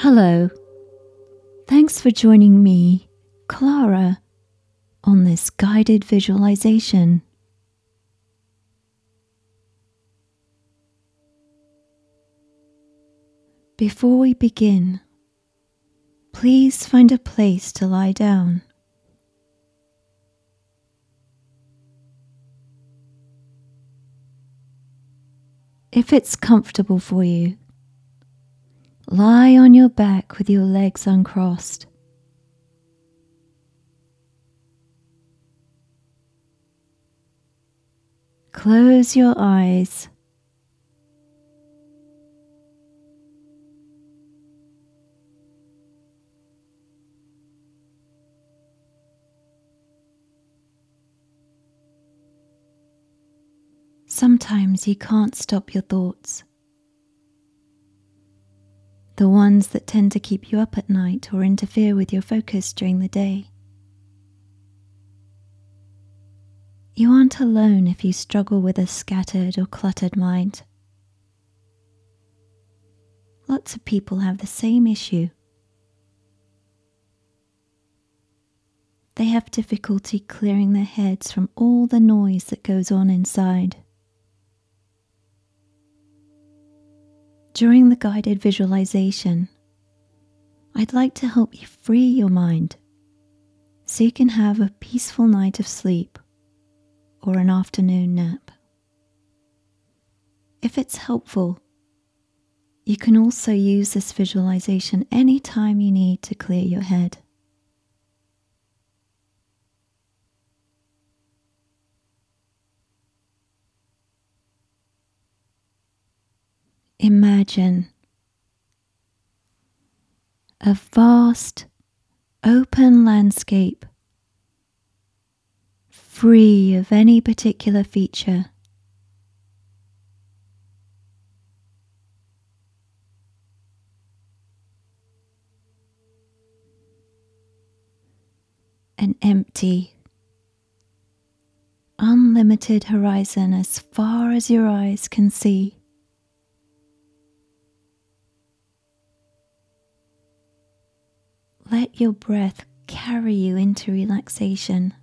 Hello. Thanks for joining me, Clara, on this guided visualization. Before we begin, please find a place to lie down. If it's comfortable for you, lie on your back with your legs uncrossed. Close your eyes. Sometimes you can't stop your thoughts. The ones that tend to keep you up at night or interfere with your focus during the day. You aren't alone if you struggle with a scattered or cluttered mind. Lots of people have the same issue. They have difficulty clearing their heads from all the noise that goes on inside. During the guided visualization, I'd like to help you free your mind so you can have a peaceful night of sleep or an afternoon nap. If it's helpful, you can also use this visualization anytime you need to clear your head. Imagine a vast open landscape free of any particular feature. An empty, unlimited horizon as far as your eyes can see. Your breath carry you into relaxation.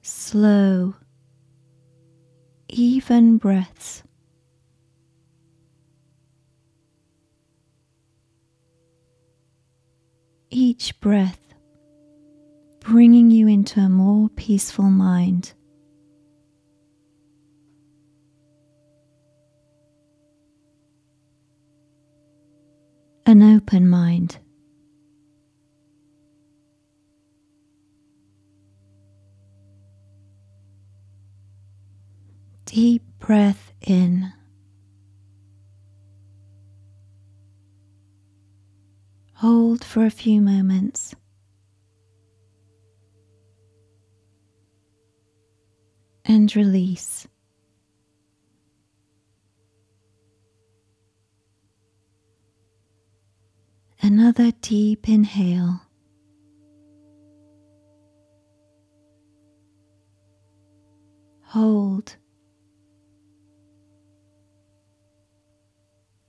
Slow, even breaths. Each breath bringing you into a more peaceful mind. An open mind. Deep breath in. Hold for a few moments. And release. Another deep inhale. Hold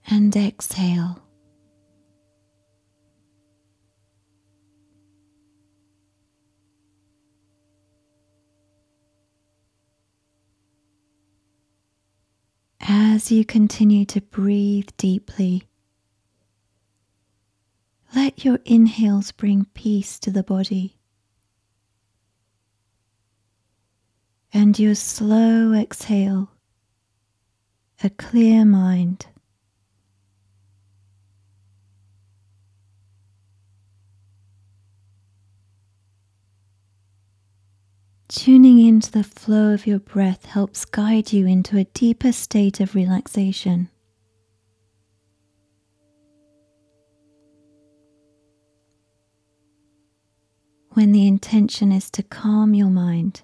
and exhale. As you continue to breathe deeply, let your inhales bring peace to the body. And your slow exhale, a clear mind. Tuning into the flow of your breath helps guide you into a deeper state of relaxation. when the intention is to calm your mind,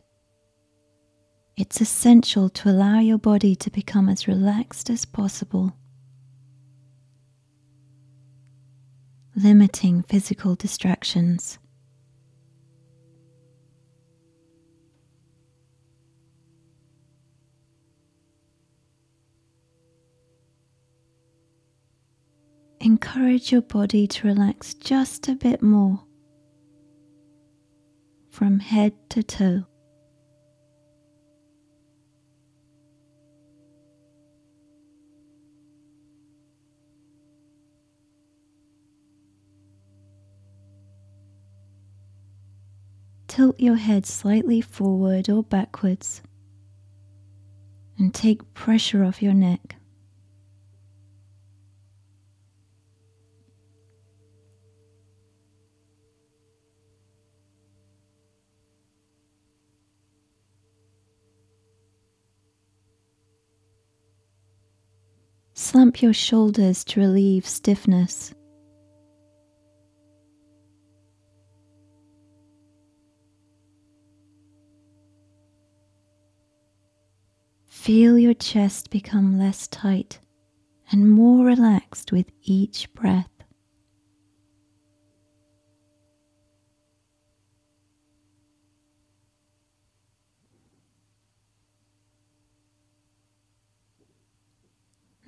it's essential to allow your body to become as relaxed as possible. Limiting physical distractions. encourage your body to relax just a bit more from head to toe. Tilt your head slightly forward or backwards and take pressure off your neck. Slump your shoulders to relieve stiffness. Feel your chest become less tight and more relaxed with each breath.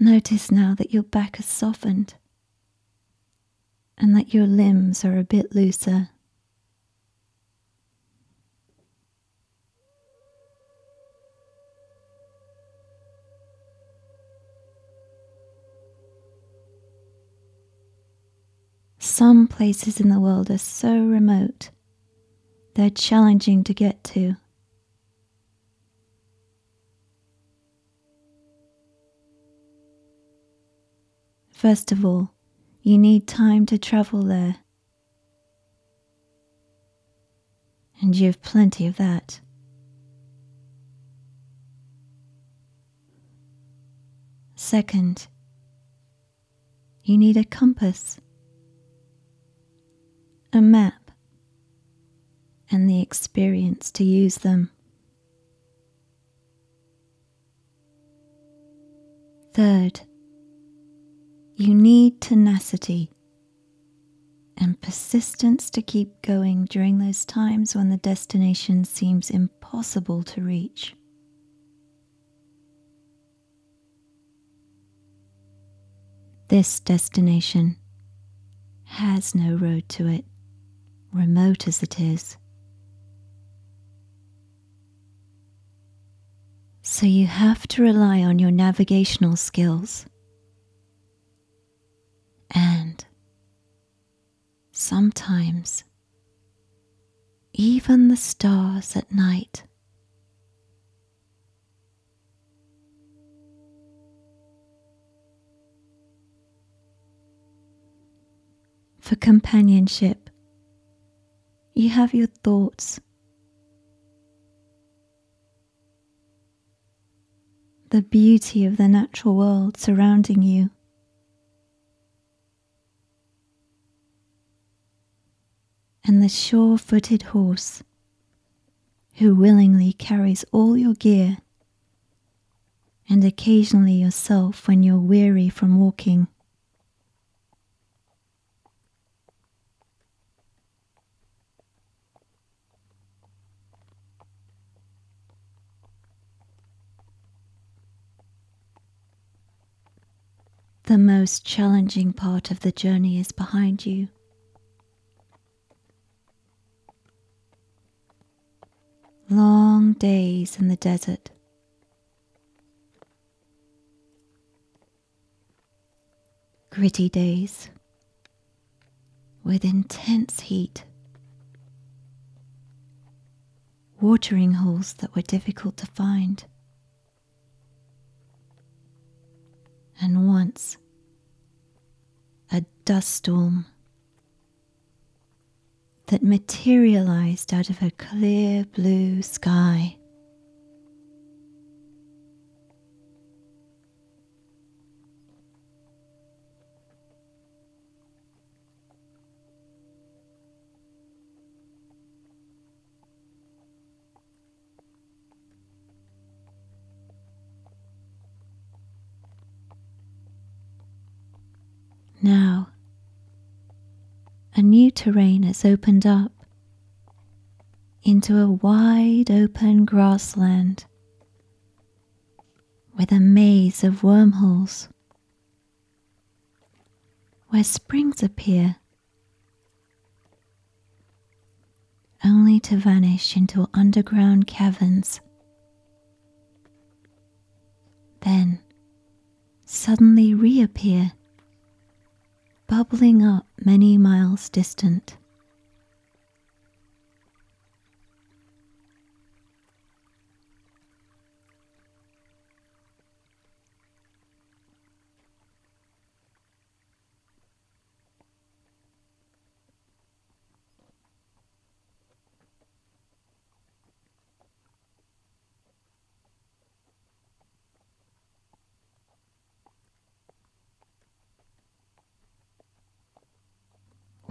Notice now that your back has softened and that your limbs are a bit looser. Some places in the world are so remote, they're challenging to get to. First of all, you need time to travel there. And you have plenty of that. Second, you need a compass, a map, and the experience to use them. Third, you need tenacity and persistence to keep going during those times when the destination seems impossible to reach. This destination has no road to it, remote as it is. So you have to rely on your navigational skills and sometimes even the stars at night. For companionship, you have your thoughts. The beauty of the natural world surrounding you. And the sure footed horse who willingly carries all your gear and occasionally yourself when you're weary from walking. The most challenging part of the journey is behind you. Long days in the desert. Gritty days with intense heat, watering holes that were difficult to find, and once a dust storm that materialized out of a clear blue sky. Now, new terrain has opened up into a wide open grassland with a maze of wormholes where springs appear, only to vanish into underground caverns. Then suddenly reappear, bubbling up many miles distant.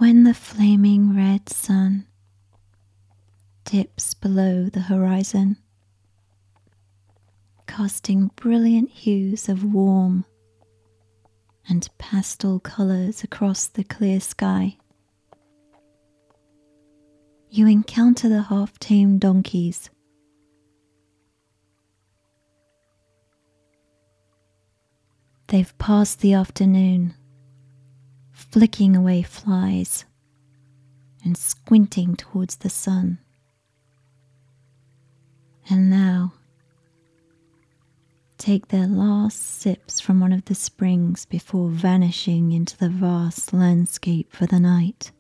When the flaming red sun dips below the horizon, casting brilliant hues of warm and pastel colours across the clear sky, you encounter the half tamed donkeys. They've passed the afternoon flicking away flies and squinting towards the sun. And now take their last sips from one of the springs before vanishing into the vast landscape for the night.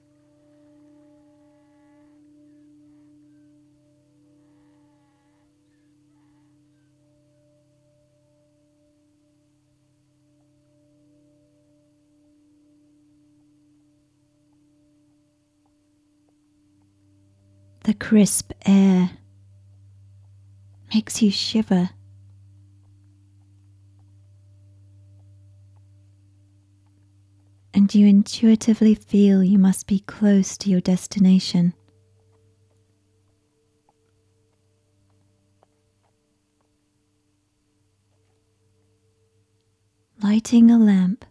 The crisp air makes you shiver. And you intuitively feel you must be close to your destination. Lighting a lamp,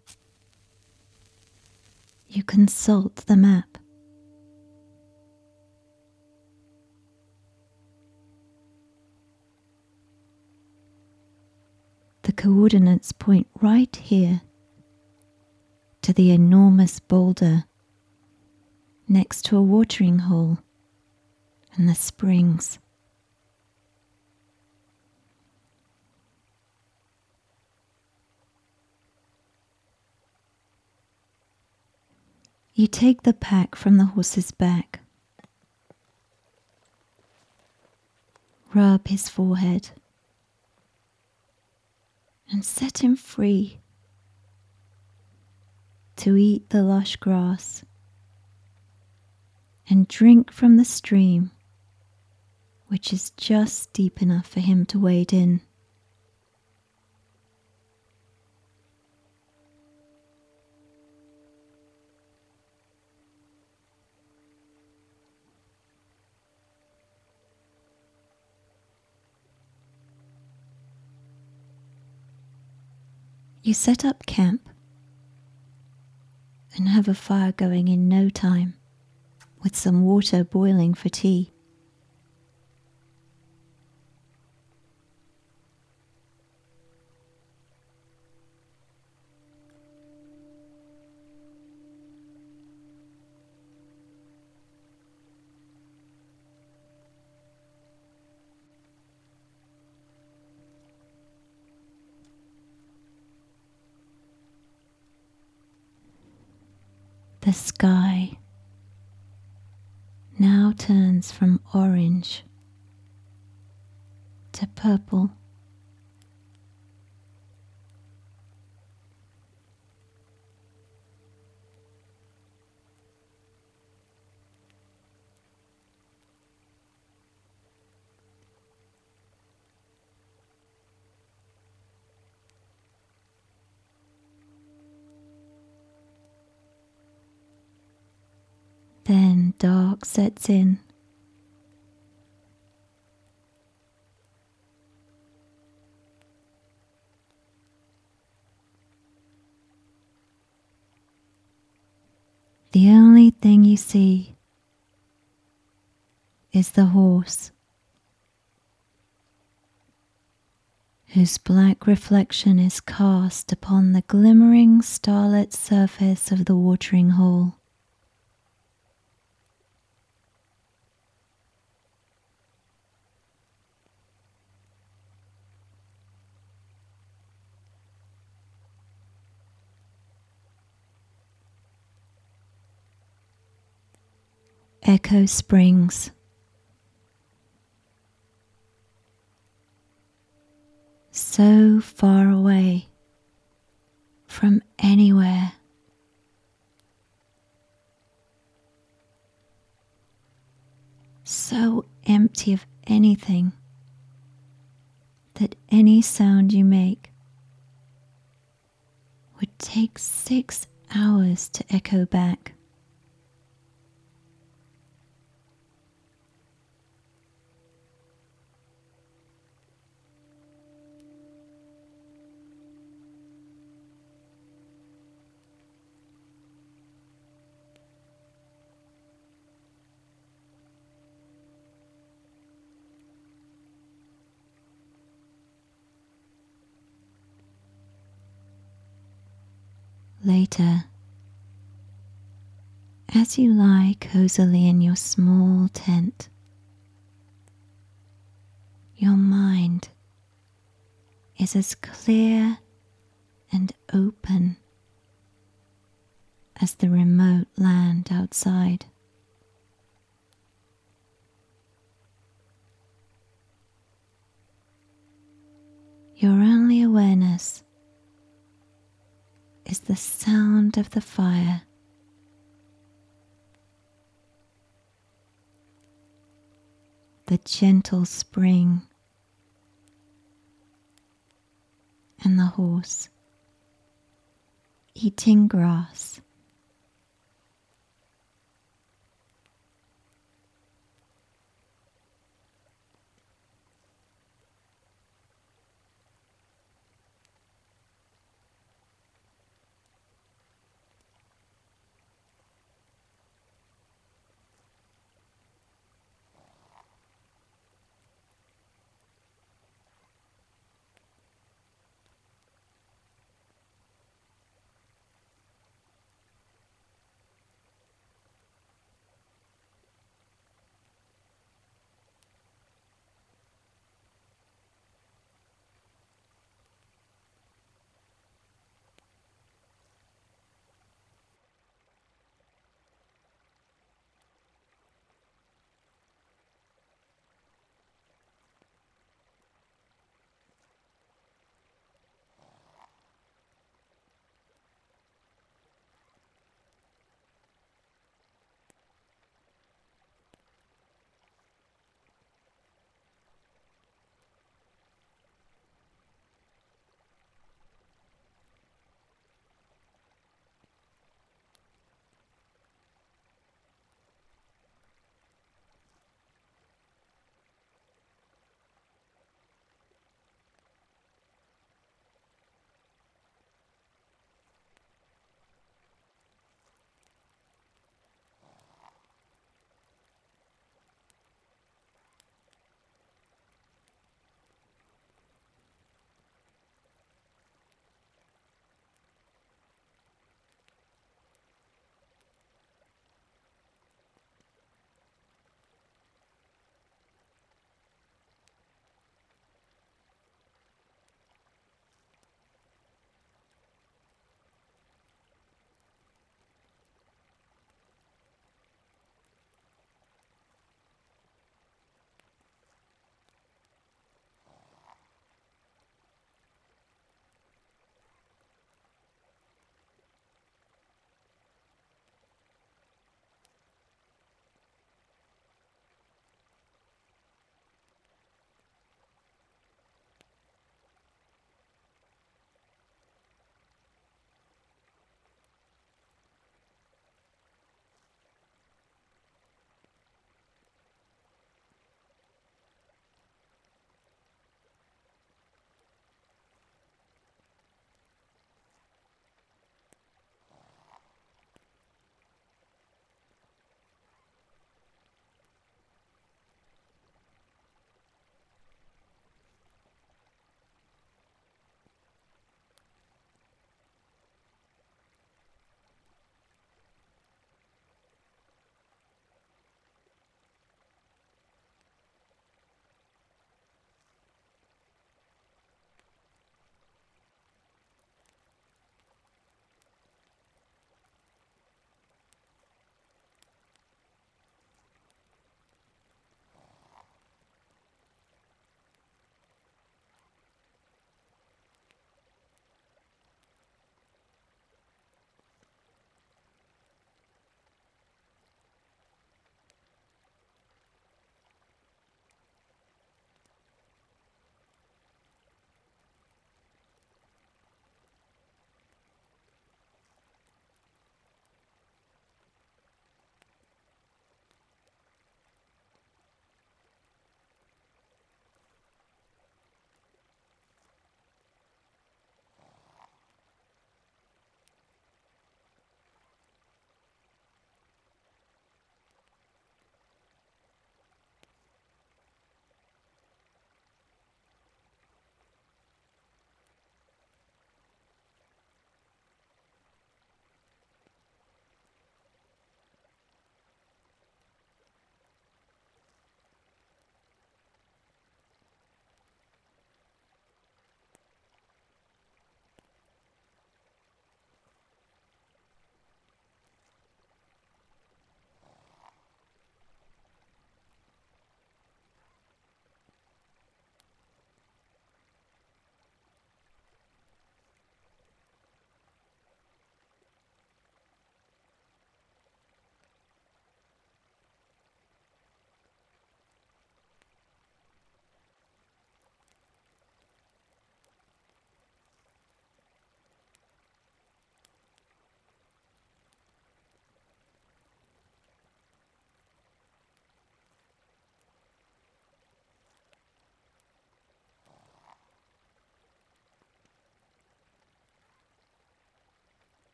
you consult the map. The coordinates point right here to the enormous boulder next to a watering hole and the springs. You take the pack from the horse's back, rub his forehead and set him free to eat the lush grass and drink from the stream, which is just deep enough for him to wade in. You set up camp and have a fire going in no time with some water boiling for tea. The sky now turns from orange to purple. Dark sets in. The only thing you see is the horse whose black reflection is cast upon the glimmering starlit surface of the watering hole. Echo Springs. So far away from anywhere. So empty of anything that any sound you make would take six hours to echo back. Later, as you lie cosily in your small tent, your mind is as clear and open as the remote land outside. Your only awareness is the sound of the fire. The gentle spring and the horse eating grass.